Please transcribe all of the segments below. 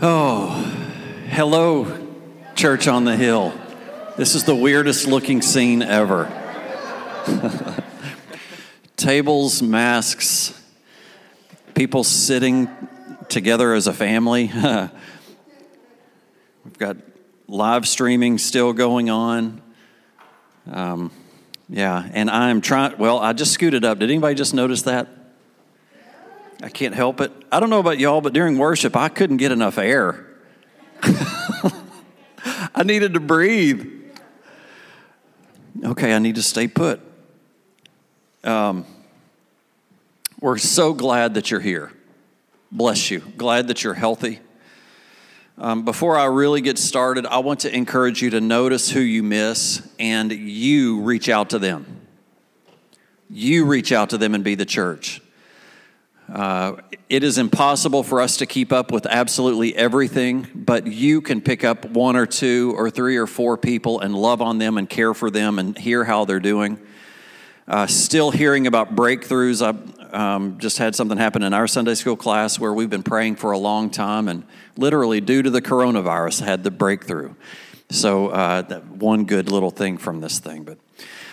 Oh, hello, Church on the Hill. This is the weirdest looking scene ever. Tables, masks, people sitting together as a family. We've got live streaming still going on. Um, yeah, and I'm trying. Well, I just scooted up. Did anybody just notice that? I can't help it. I don't know about y'all, but during worship, I couldn't get enough air. I needed to breathe. Okay, I need to stay put. Um, we're so glad that you're here. Bless you. Glad that you're healthy. Um, before I really get started, I want to encourage you to notice who you miss and you reach out to them. You reach out to them and be the church. Uh, it is impossible for us to keep up with absolutely everything, but you can pick up one or two or three or four people and love on them and care for them and hear how they're doing. Uh, still hearing about breakthroughs. I um, just had something happen in our Sunday school class where we've been praying for a long time, and literally, due to the coronavirus, had the breakthrough. So, uh, one good little thing from this thing. But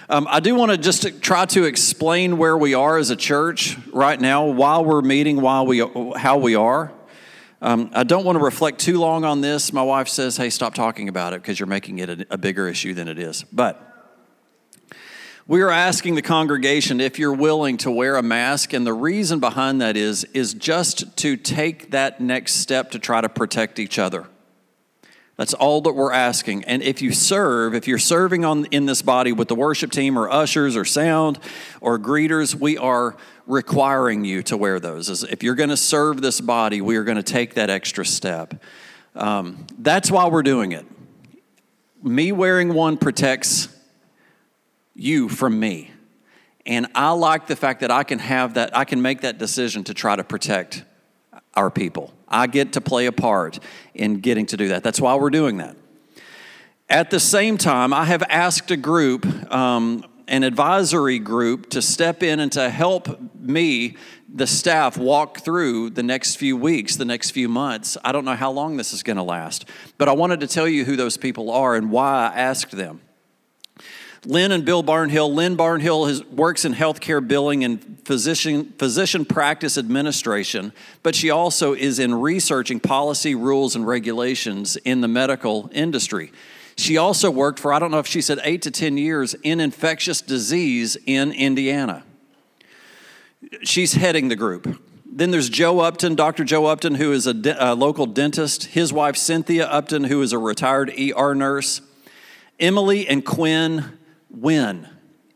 um, I do want to just try to explain where we are as a church right now, while we're meeting, while we how we are. Um, I don't want to reflect too long on this. My wife says, "Hey, stop talking about it because you're making it a, a bigger issue than it is." But we are asking the congregation if you're willing to wear a mask, and the reason behind that is is just to take that next step to try to protect each other. That's all that we're asking. And if you serve, if you're serving on in this body with the worship team or ushers or sound or greeters, we are requiring you to wear those. If you're going to serve this body, we are going to take that extra step. Um, that's why we're doing it. Me wearing one protects you from me. And I like the fact that I can have that, I can make that decision to try to protect our people. I get to play a part in getting to do that. That's why we're doing that. At the same time, I have asked a group, um, an advisory group, to step in and to help me, the staff, walk through the next few weeks, the next few months. I don't know how long this is going to last, but I wanted to tell you who those people are and why I asked them. Lynn and Bill Barnhill. Lynn Barnhill has, works in healthcare billing and physician, physician practice administration, but she also is in researching policy, rules, and regulations in the medical industry. She also worked for, I don't know if she said eight to 10 years, in infectious disease in Indiana. She's heading the group. Then there's Joe Upton, Dr. Joe Upton, who is a, de- a local dentist. His wife, Cynthia Upton, who is a retired ER nurse. Emily and Quinn Wynn.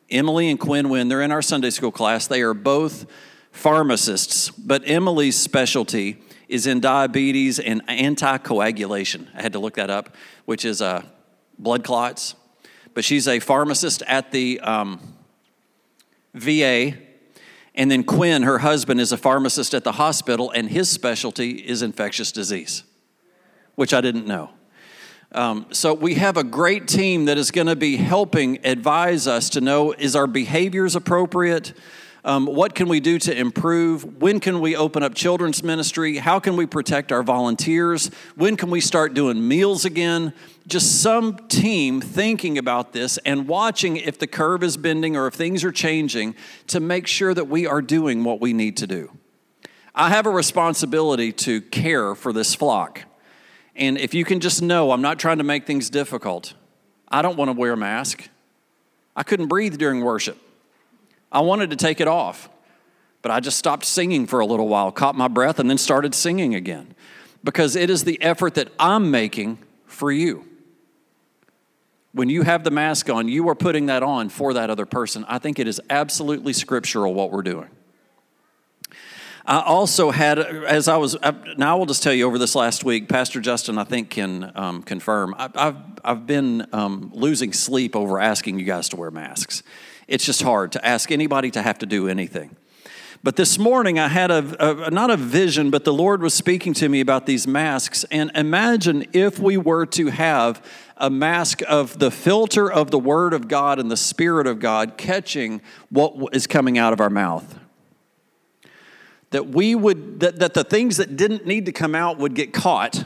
Emily and Quinn Wynn, they're in our Sunday school class. They are both pharmacists, but Emily's specialty is in diabetes and anticoagulation. I had to look that up, which is uh, blood clots. But she's a pharmacist at the um, VA. And then Quinn, her husband, is a pharmacist at the hospital, and his specialty is infectious disease, which I didn't know. Um, so we have a great team that is going to be helping advise us to know is our behaviors appropriate? Um, what can we do to improve? When can we open up children's ministry? How can we protect our volunteers? When can we start doing meals again? Just some team thinking about this and watching if the curve is bending or if things are changing to make sure that we are doing what we need to do. I have a responsibility to care for this flock. And if you can just know, I'm not trying to make things difficult. I don't want to wear a mask. I couldn't breathe during worship. I wanted to take it off, but I just stopped singing for a little while, caught my breath, and then started singing again because it is the effort that I'm making for you. When you have the mask on, you are putting that on for that other person. I think it is absolutely scriptural what we're doing. I also had, as I was, now I will just tell you over this last week, Pastor Justin, I think, can um, confirm. I, have I've been um, losing sleep over asking you guys to wear masks. It's just hard to ask anybody to have to do anything. But this morning I had a, a, not a vision, but the Lord was speaking to me about these masks. And imagine if we were to have a mask of the filter of the Word of God and the Spirit of God catching what is coming out of our mouth that we would that, that the things that didn't need to come out would get caught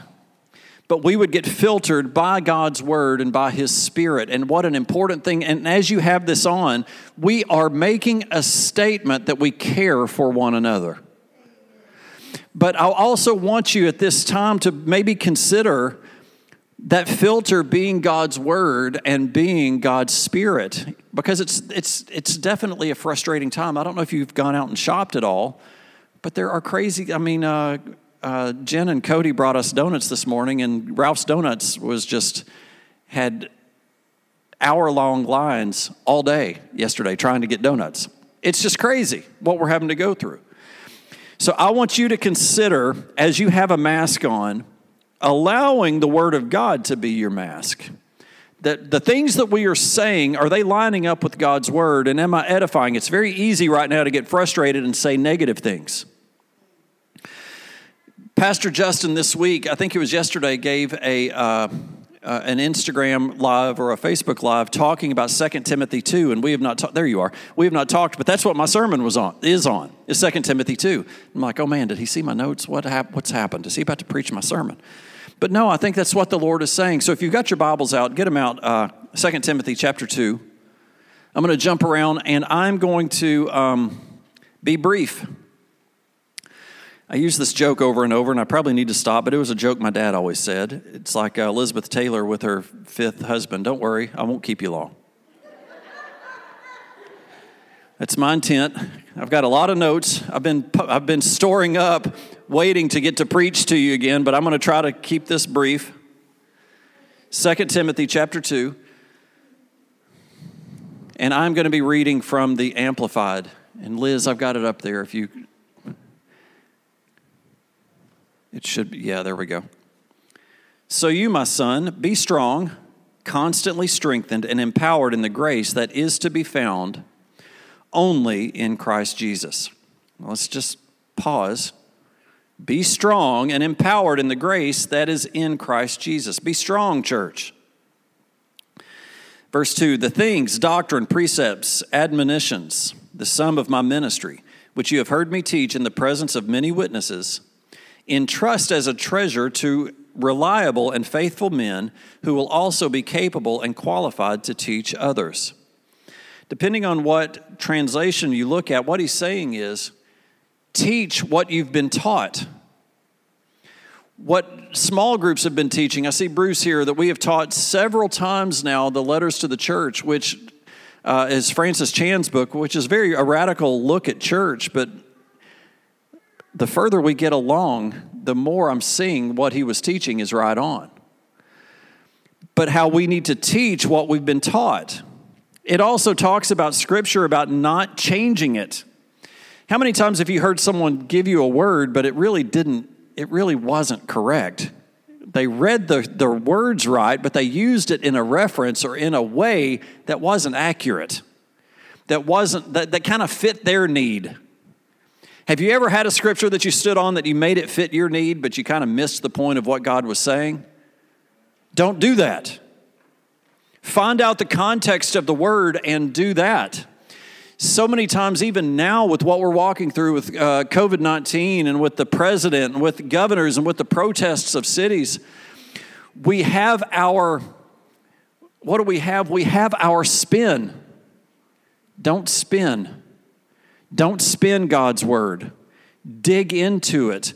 but we would get filtered by God's word and by his spirit. And what an important thing. And as you have this on, we are making a statement that we care for one another. But I also want you at this time to maybe consider that filter being God's word and being God's spirit because it's it's it's definitely a frustrating time. I don't know if you've gone out and shopped at all, but there are crazy. I mean, uh, uh, Jen and Cody brought us donuts this morning, and Ralph's Donuts was just had hour long lines all day yesterday trying to get donuts. It's just crazy what we're having to go through. So I want you to consider as you have a mask on, allowing the Word of God to be your mask. That the things that we are saying, are they lining up with God's Word? And am I edifying? It's very easy right now to get frustrated and say negative things. Pastor Justin this week, I think it was yesterday, gave a uh, uh, an Instagram live or a Facebook live talking about 2 Timothy 2, and we have not talked. There you are. We have not talked, but that's what my sermon was on. Is on is 2 Timothy 2. I'm like, oh man, did he see my notes? What hap- What's happened? Is he about to preach my sermon? But no, I think that's what the Lord is saying. So if you've got your Bibles out, get them out. Uh, 2 Timothy chapter 2. I'm going to jump around, and I'm going to um, be brief. I use this joke over and over, and I probably need to stop, but it was a joke my dad always said. It's like uh, Elizabeth Taylor with her fifth husband. Don't worry, I won't keep you long. That's my intent. I've got a lot of notes. I've been, I've been storing up, waiting to get to preach to you again, but I'm going to try to keep this brief. 2 Timothy chapter 2. And I'm going to be reading from the Amplified. And Liz, I've got it up there if you it should be, yeah, there we go. So you, my son, be strong, constantly strengthened, and empowered in the grace that is to be found only in Christ Jesus. Let's just pause. Be strong and empowered in the grace that is in Christ Jesus. Be strong, church. Verse 2 The things, doctrine, precepts, admonitions, the sum of my ministry, which you have heard me teach in the presence of many witnesses entrust as a treasure to reliable and faithful men who will also be capable and qualified to teach others. Depending on what translation you look at, what he's saying is teach what you've been taught. What small groups have been teaching, I see Bruce here, that we have taught several times now the letters to the church, which uh, is Francis Chan's book, which is very a radical look at church, but the further we get along, the more I'm seeing what he was teaching is right on. But how we need to teach what we've been taught. It also talks about scripture about not changing it. How many times have you heard someone give you a word, but it really didn't, it really wasn't correct? They read the, the words right, but they used it in a reference or in a way that wasn't accurate, that wasn't, that, that kind of fit their need. Have you ever had a scripture that you stood on that you made it fit your need, but you kind of missed the point of what God was saying? Don't do that. Find out the context of the word and do that. So many times, even now, with what we're walking through with uh, COVID 19 and with the president and with governors and with the protests of cities, we have our, what do we have? We have our spin. Don't spin. Don't spin God's word. Dig into it.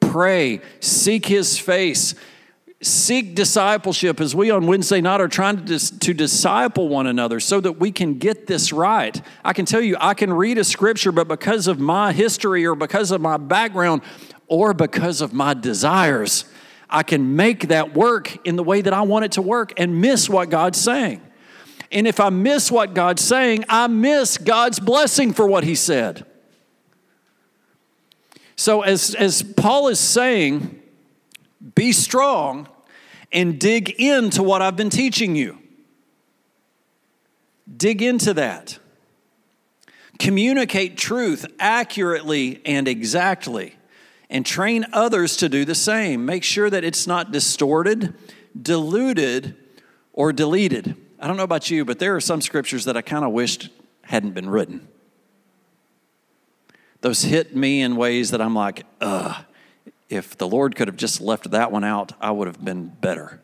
Pray. Seek his face. Seek discipleship as we on Wednesday night are trying to, dis- to disciple one another so that we can get this right. I can tell you, I can read a scripture, but because of my history or because of my background or because of my desires, I can make that work in the way that I want it to work and miss what God's saying. And if I miss what God's saying, I miss God's blessing for what He said. So, as, as Paul is saying, be strong and dig into what I've been teaching you. Dig into that. Communicate truth accurately and exactly, and train others to do the same. Make sure that it's not distorted, diluted, or deleted. I don't know about you, but there are some scriptures that I kind of wished hadn't been written. Those hit me in ways that I'm like, ugh. if the Lord could have just left that one out, I would have been better.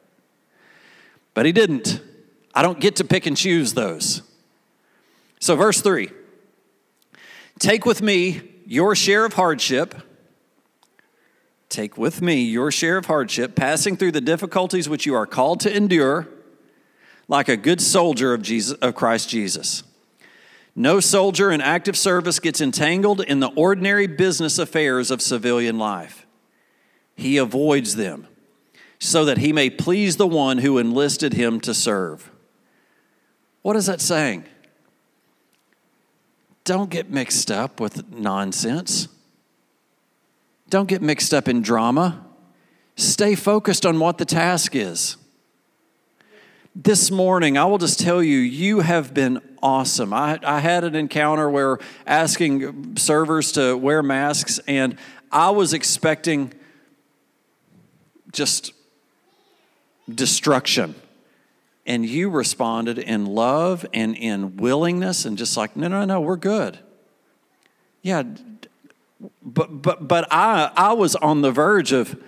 But He didn't. I don't get to pick and choose those. So, verse 3 Take with me your share of hardship. Take with me your share of hardship, passing through the difficulties which you are called to endure, like a good soldier of, Jesus, of Christ Jesus. No soldier in active service gets entangled in the ordinary business affairs of civilian life. He avoids them so that he may please the one who enlisted him to serve. What is that saying? Don't get mixed up with nonsense. Don't get mixed up in drama. Stay focused on what the task is this morning, I will just tell you, you have been awesome. I, I had an encounter where asking servers to wear masks, and I was expecting just destruction. And you responded in love and in willingness, and just like, no, no, no, we're good. Yeah, but but but I I was on the verge of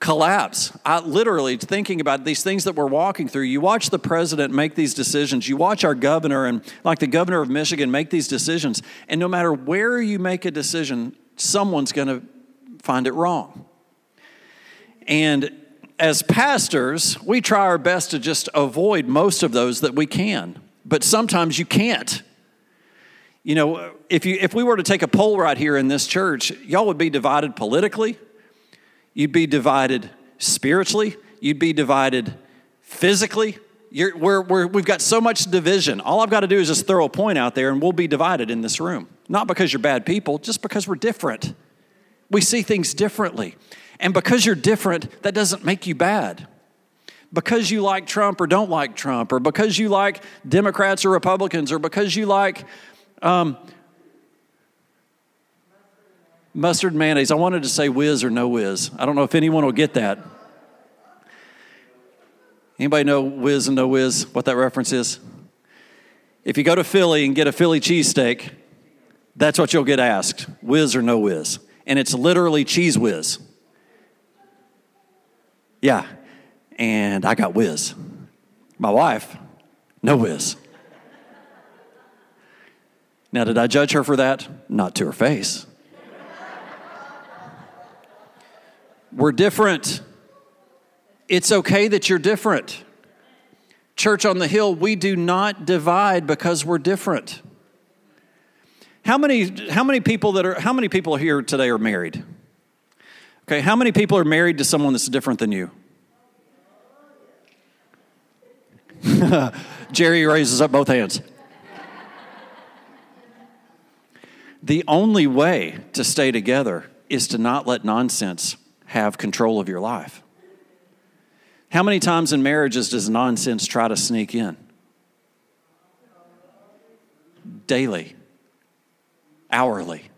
collapse. I literally thinking about these things that we're walking through. You watch the president make these decisions. You watch our governor and like the governor of Michigan make these decisions. And no matter where you make a decision, someone's going to find it wrong. And as pastors, we try our best to just avoid most of those that we can. But sometimes you can't. You know, if you if we were to take a poll right here in this church, y'all would be divided politically You'd be divided spiritually, you'd be divided physically. You're, we're, we're, we've got so much division. All I've got to do is just throw a point out there and we'll be divided in this room. Not because you're bad people, just because we're different. We see things differently. And because you're different, that doesn't make you bad. Because you like Trump or don't like Trump, or because you like Democrats or Republicans, or because you like um, mustard mayonnaise. I wanted to say whiz or no whiz. I don't know if anyone will get that. Anybody know whiz and no whiz, what that reference is? If you go to Philly and get a Philly cheesesteak, that's what you'll get asked whiz or no whiz. And it's literally Cheez Whiz. Yeah. And I got whiz. My wife, no whiz. Now, did I judge her for that? Not to her face. We're different. It's okay that you're different. Church on the Hill, we do not divide because we're different. How many, how many people that are how many people here today are married? Okay, how many people are married to someone that's different than you? Jerry raises up both hands. the only way to stay together is to not let nonsense have control of your life. How many times in marriages does nonsense try to sneak in? Daily, hourly.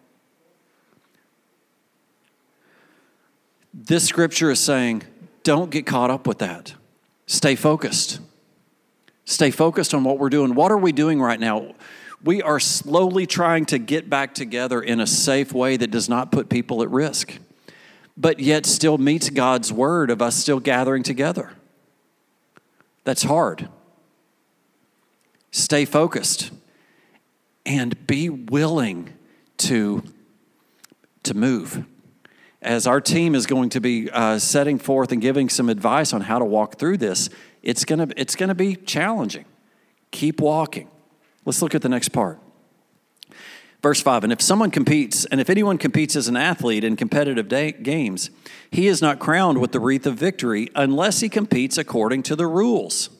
This scripture is saying, don't get caught up with that. Stay focused. Stay focused on what we're doing. What are we doing right now? We are slowly trying to get back together in a safe way that does not put people at risk but yet still meets God's word of us still gathering together. That's hard. Stay focused and be willing to, to move. As our team is going to be uh, setting forth and giving some advice on how to walk through this, it's going to it's going to be challenging. Keep walking. Let's look at the next part. Verse 5 And if someone competes, and if anyone competes as an athlete in competitive day, games, he is not crowned with the wreath of victory unless he competes according to the rules.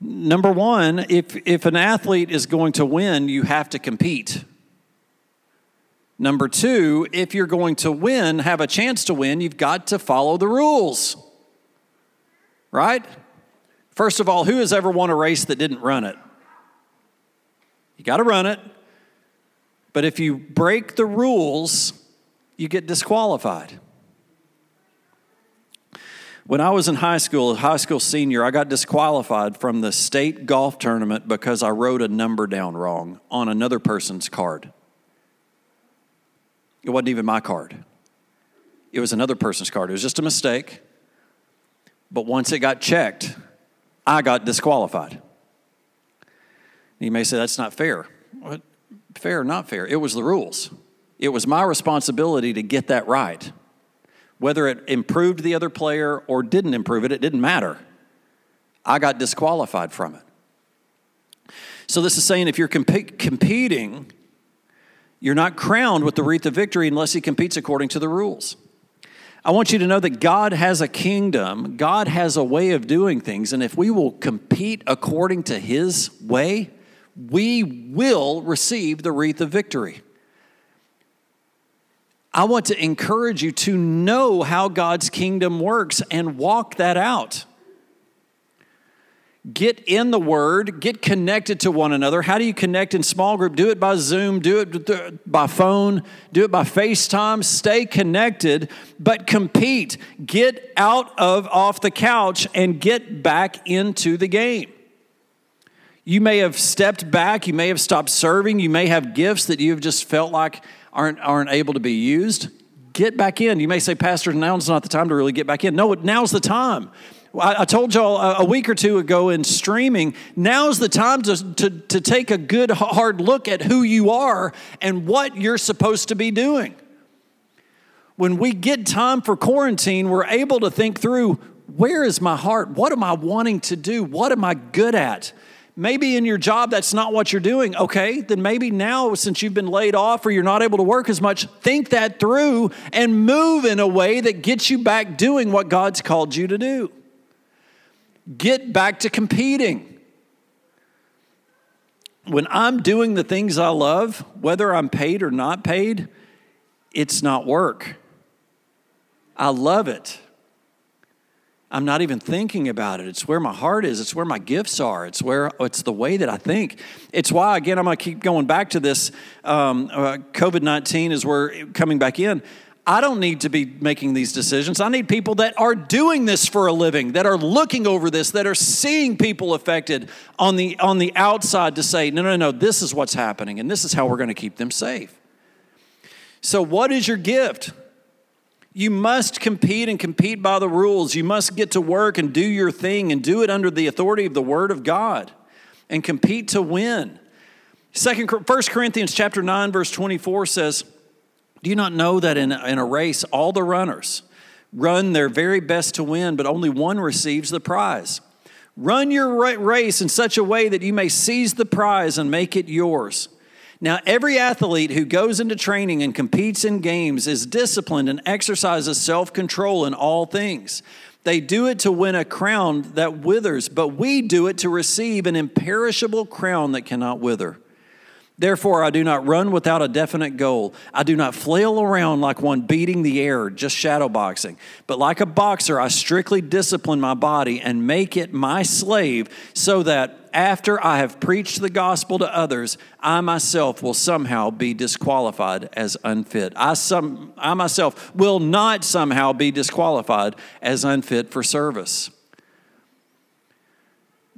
Number one, if, if an athlete is going to win, you have to compete. Number two, if you're going to win, have a chance to win, you've got to follow the rules. Right? First of all, who has ever won a race that didn't run it? You got to run it. But if you break the rules, you get disqualified. When I was in high school, a high school senior, I got disqualified from the state golf tournament because I wrote a number down wrong on another person's card. It wasn't even my card, it was another person's card. It was just a mistake. But once it got checked, I got disqualified. You may say that's not fair. What? Fair or not fair? It was the rules. It was my responsibility to get that right. Whether it improved the other player or didn't improve it, it didn't matter. I got disqualified from it. So, this is saying if you're comp- competing, you're not crowned with the wreath of victory unless he competes according to the rules. I want you to know that God has a kingdom, God has a way of doing things, and if we will compete according to his way, we will receive the wreath of victory. I want to encourage you to know how God's kingdom works and walk that out. Get in the Word, get connected to one another. How do you connect in small group? Do it by Zoom, do it by phone, do it by FaceTime. Stay connected, but compete. Get out of off the couch and get back into the game. You may have stepped back, you may have stopped serving, you may have gifts that you've just felt like aren't, aren't able to be used. Get back in. You may say, Pastor, now's not the time to really get back in. No, now's the time. I told y'all a week or two ago in streaming, now's the time to, to, to take a good hard look at who you are and what you're supposed to be doing. When we get time for quarantine, we're able to think through where is my heart? What am I wanting to do? What am I good at? Maybe in your job that's not what you're doing. Okay, then maybe now, since you've been laid off or you're not able to work as much, think that through and move in a way that gets you back doing what God's called you to do. Get back to competing. When I'm doing the things I love, whether I'm paid or not paid, it's not work. I love it. I'm not even thinking about it. It's where my heart is. It's where my gifts are. It's where it's the way that I think. It's why again I'm going to keep going back to this. Um, uh, COVID nineteen is where coming back in. I don't need to be making these decisions. I need people that are doing this for a living, that are looking over this, that are seeing people affected on the, on the outside to say, no, no, no, this is what's happening, and this is how we're going to keep them safe. So, what is your gift? You must compete and compete by the rules. You must get to work and do your thing and do it under the authority of the Word of God and compete to win. Second, 1 Corinthians chapter 9, verse 24 says, do you not know that in, in a race, all the runners run their very best to win, but only one receives the prize? Run your race in such a way that you may seize the prize and make it yours. Now, every athlete who goes into training and competes in games is disciplined and exercises self control in all things. They do it to win a crown that withers, but we do it to receive an imperishable crown that cannot wither. Therefore, I do not run without a definite goal. I do not flail around like one beating the air, just shadow boxing. But like a boxer, I strictly discipline my body and make it my slave so that after I have preached the gospel to others, I myself will somehow be disqualified as unfit. I, some, I myself will not somehow be disqualified as unfit for service.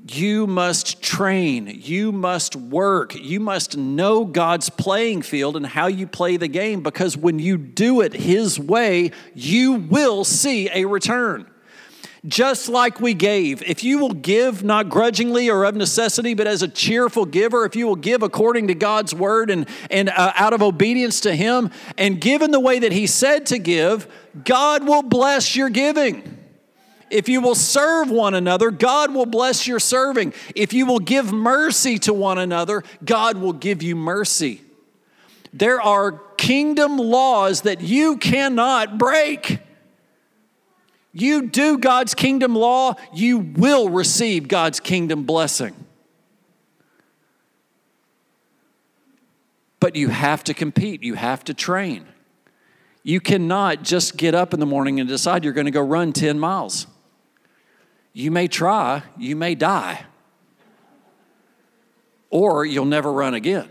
You must train. You must work. You must know God's playing field and how you play the game because when you do it His way, you will see a return. Just like we gave, if you will give not grudgingly or of necessity, but as a cheerful giver, if you will give according to God's word and, and uh, out of obedience to Him and give in the way that He said to give, God will bless your giving. If you will serve one another, God will bless your serving. If you will give mercy to one another, God will give you mercy. There are kingdom laws that you cannot break. You do God's kingdom law, you will receive God's kingdom blessing. But you have to compete, you have to train. You cannot just get up in the morning and decide you're going to go run 10 miles. You may try, you may die, or you'll never run again.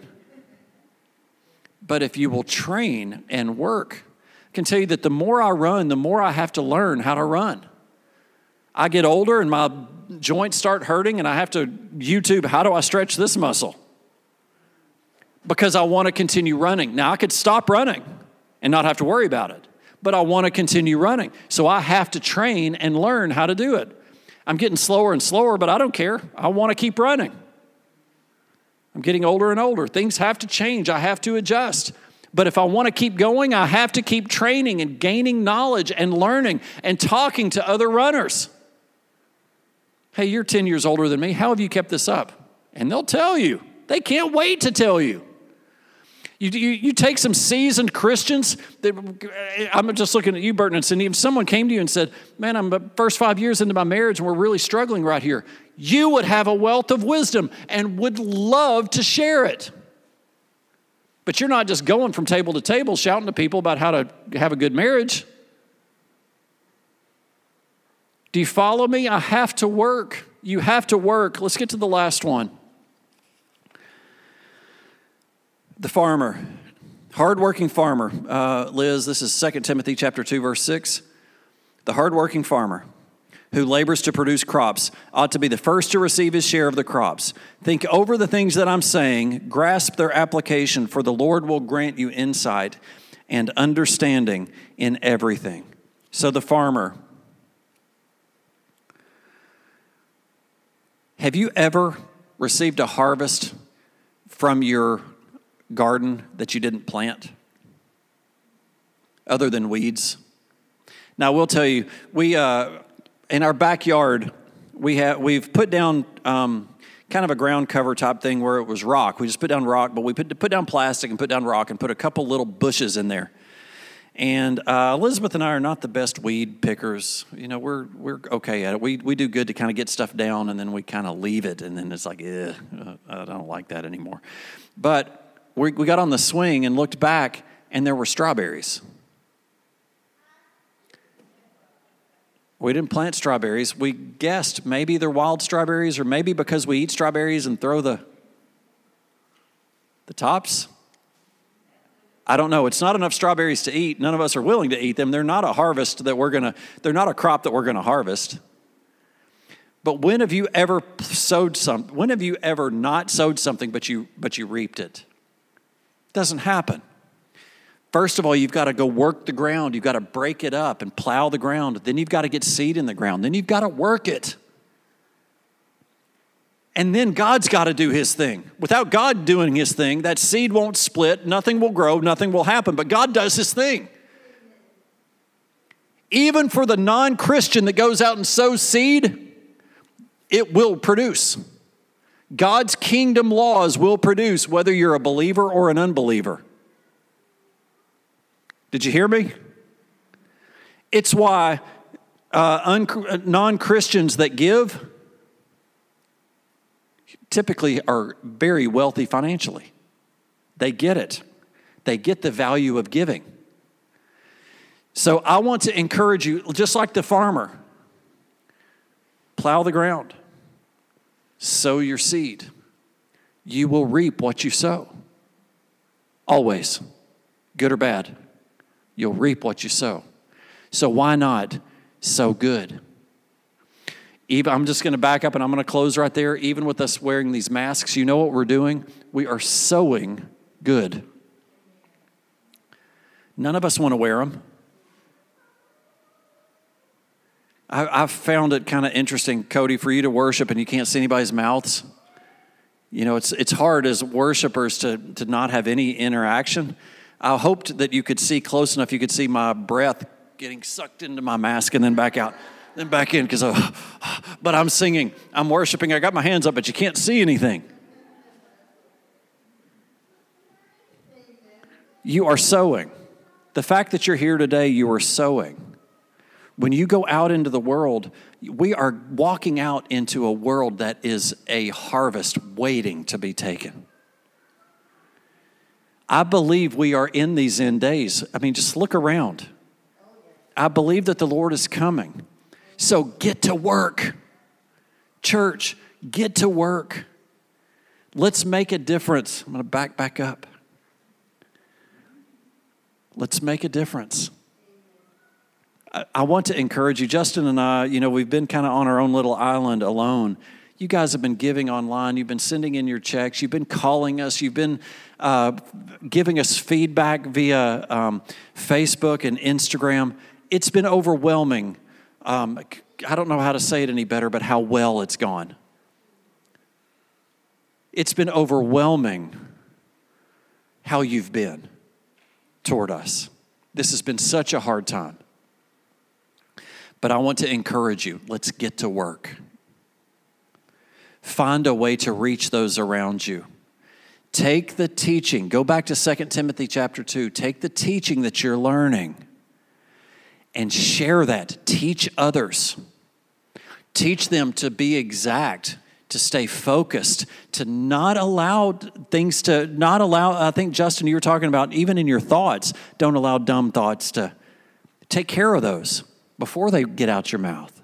But if you will train and work, I can tell you that the more I run, the more I have to learn how to run. I get older and my joints start hurting, and I have to YouTube how do I stretch this muscle? Because I want to continue running. Now, I could stop running and not have to worry about it. But I want to continue running. So I have to train and learn how to do it. I'm getting slower and slower, but I don't care. I want to keep running. I'm getting older and older. Things have to change. I have to adjust. But if I want to keep going, I have to keep training and gaining knowledge and learning and talking to other runners. Hey, you're 10 years older than me. How have you kept this up? And they'll tell you. They can't wait to tell you. You, you, you take some seasoned Christians. That, uh, I'm just looking at you, Burton and Cindy. If someone came to you and said, Man, I'm the first five years into my marriage and we're really struggling right here, you would have a wealth of wisdom and would love to share it. But you're not just going from table to table shouting to people about how to have a good marriage. Do you follow me? I have to work. You have to work. Let's get to the last one. The farmer, hardworking farmer. Uh, Liz, this is 2 Timothy chapter 2, verse 6. The hardworking farmer who labors to produce crops ought to be the first to receive his share of the crops. Think over the things that I'm saying, grasp their application, for the Lord will grant you insight and understanding in everything. So the farmer, have you ever received a harvest from your garden that you didn't plant other than weeds? Now, we'll tell you, we, uh, in our backyard, we have we've put down um, kind of a ground cover type thing where it was rock. We just put down rock, but we put put down plastic and put down rock and put a couple little bushes in there. And uh, Elizabeth and I are not the best weed pickers. You know, we're we're okay at it. We we do good to kind of get stuff down, and then we kind of leave it, and then it's like, I don't like that anymore. But we we got on the swing and looked back, and there were strawberries. We didn't plant strawberries. We guessed maybe they're wild strawberries, or maybe because we eat strawberries and throw the, the tops. I don't know. It's not enough strawberries to eat. None of us are willing to eat them. They're not a harvest that we're going to, they're not a crop that we're going to harvest. But when have you ever sowed some, when have you ever not sowed something but you, but you reaped it? Doesn't happen. First of all, you've got to go work the ground. You've got to break it up and plow the ground. Then you've got to get seed in the ground. Then you've got to work it. And then God's got to do his thing. Without God doing his thing, that seed won't split, nothing will grow, nothing will happen. But God does his thing. Even for the non Christian that goes out and sows seed, it will produce. God's kingdom laws will produce whether you're a believer or an unbeliever. Did you hear me? It's why uh, un- non Christians that give typically are very wealthy financially. They get it, they get the value of giving. So I want to encourage you, just like the farmer, plow the ground, sow your seed. You will reap what you sow. Always, good or bad you'll reap what you sow. So why not sow good? Even, I'm just going to back up and I'm going to close right there. Even with us wearing these masks, you know what we're doing? We are sowing good. None of us want to wear them. I, have found it kind of interesting, Cody, for you to worship and you can't see anybody's mouths. You know, it's, it's hard as worshipers to, to not have any interaction. I hoped that you could see close enough, you could see my breath getting sucked into my mask and then back out, then back in, because, but I'm singing, I'm worshiping, I got my hands up, but you can't see anything. You are sowing. The fact that you're here today, you are sowing. When you go out into the world, we are walking out into a world that is a harvest waiting to be taken. I believe we are in these end days. I mean, just look around. I believe that the Lord is coming. So get to work. Church, get to work. Let's make a difference. I'm going to back back up. Let's make a difference. I, want to encourage you, Justin and I, you know, we've been kind of on our own little island alone You guys have been giving online. You've been sending in your checks. You've been calling us. You've been uh, giving us feedback via um, Facebook and Instagram. It's been overwhelming. Um, I don't know how to say it any better, but how well it's gone. It's been overwhelming how you've been toward us. This has been such a hard time. But I want to encourage you let's get to work. Find a way to reach those around you. Take the teaching. Go back to 2 Timothy chapter 2. Take the teaching that you're learning and share that. Teach others. Teach them to be exact, to stay focused, to not allow things to, not allow, I think, Justin, you were talking about, even in your thoughts, don't allow dumb thoughts to take care of those before they get out your mouth.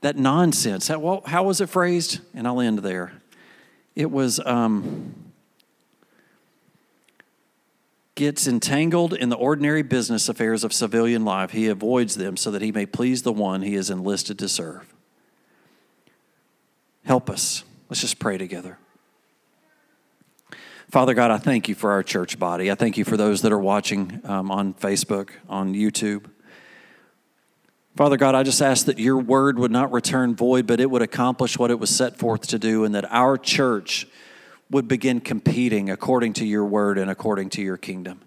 That nonsense, how, well, how was it phrased? And I'll end there. It was, um, gets entangled in the ordinary business affairs of civilian life, he avoids them so that he may please the one he is enlisted to serve. Help us. Let's just pray together. Father God, I thank you for our church body. I thank you for those that are watching um, on Facebook, on YouTube. Father God, I just ask that your word would not return void, but it would accomplish what it was set forth to do, and that our church would begin competing according to your word and according to your kingdom.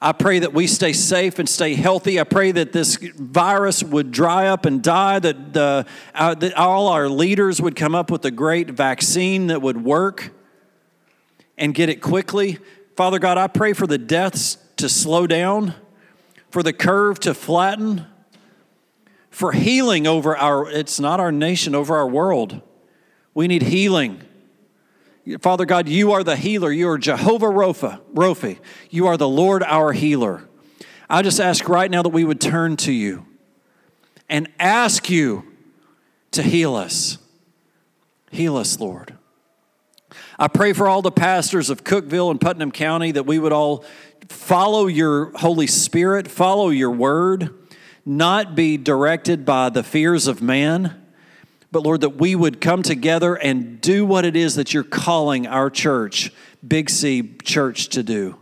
I pray that we stay safe and stay healthy. I pray that this virus would dry up and die, that, the, uh, that all our leaders would come up with a great vaccine that would work and get it quickly. Father God, I pray for the deaths to slow down, for the curve to flatten for healing over our, it's not our nation, over our world. We need healing. Father God, you are the healer. You are Jehovah Rapha, Rophi. You are the Lord our healer. I just ask right now that we would turn to you and ask you to heal us. Heal us, Lord. I pray for all the pastors of Cookeville and Putnam County that we would all follow your Holy Spirit, follow your word not be directed by the fears of man, but Lord, that we would come together and do what it is that you're calling our church, Big C Church, to do.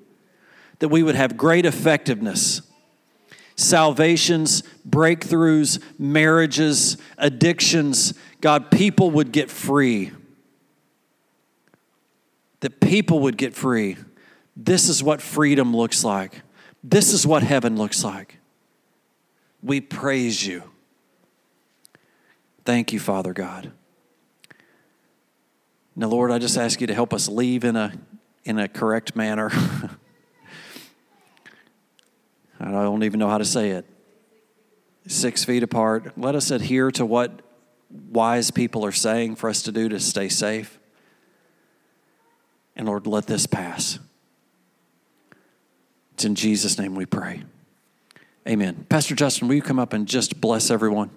That we would have great effectiveness, salvations, breakthroughs, marriages, addictions. God, people would get free. That people would get free. This is what freedom looks like. This is what heaven looks like. We praise you. Thank you, Father God. Now, Lord, I just ask you to help us leave in a, in a correct manner. I don't even know how to say it. Six feet apart. Let us adhere to what wise people are saying for us to do to stay safe. And Lord, let this pass. It's in Jesus' name we pray. Amen. Pastor Justin, will you come up and just bless everyone?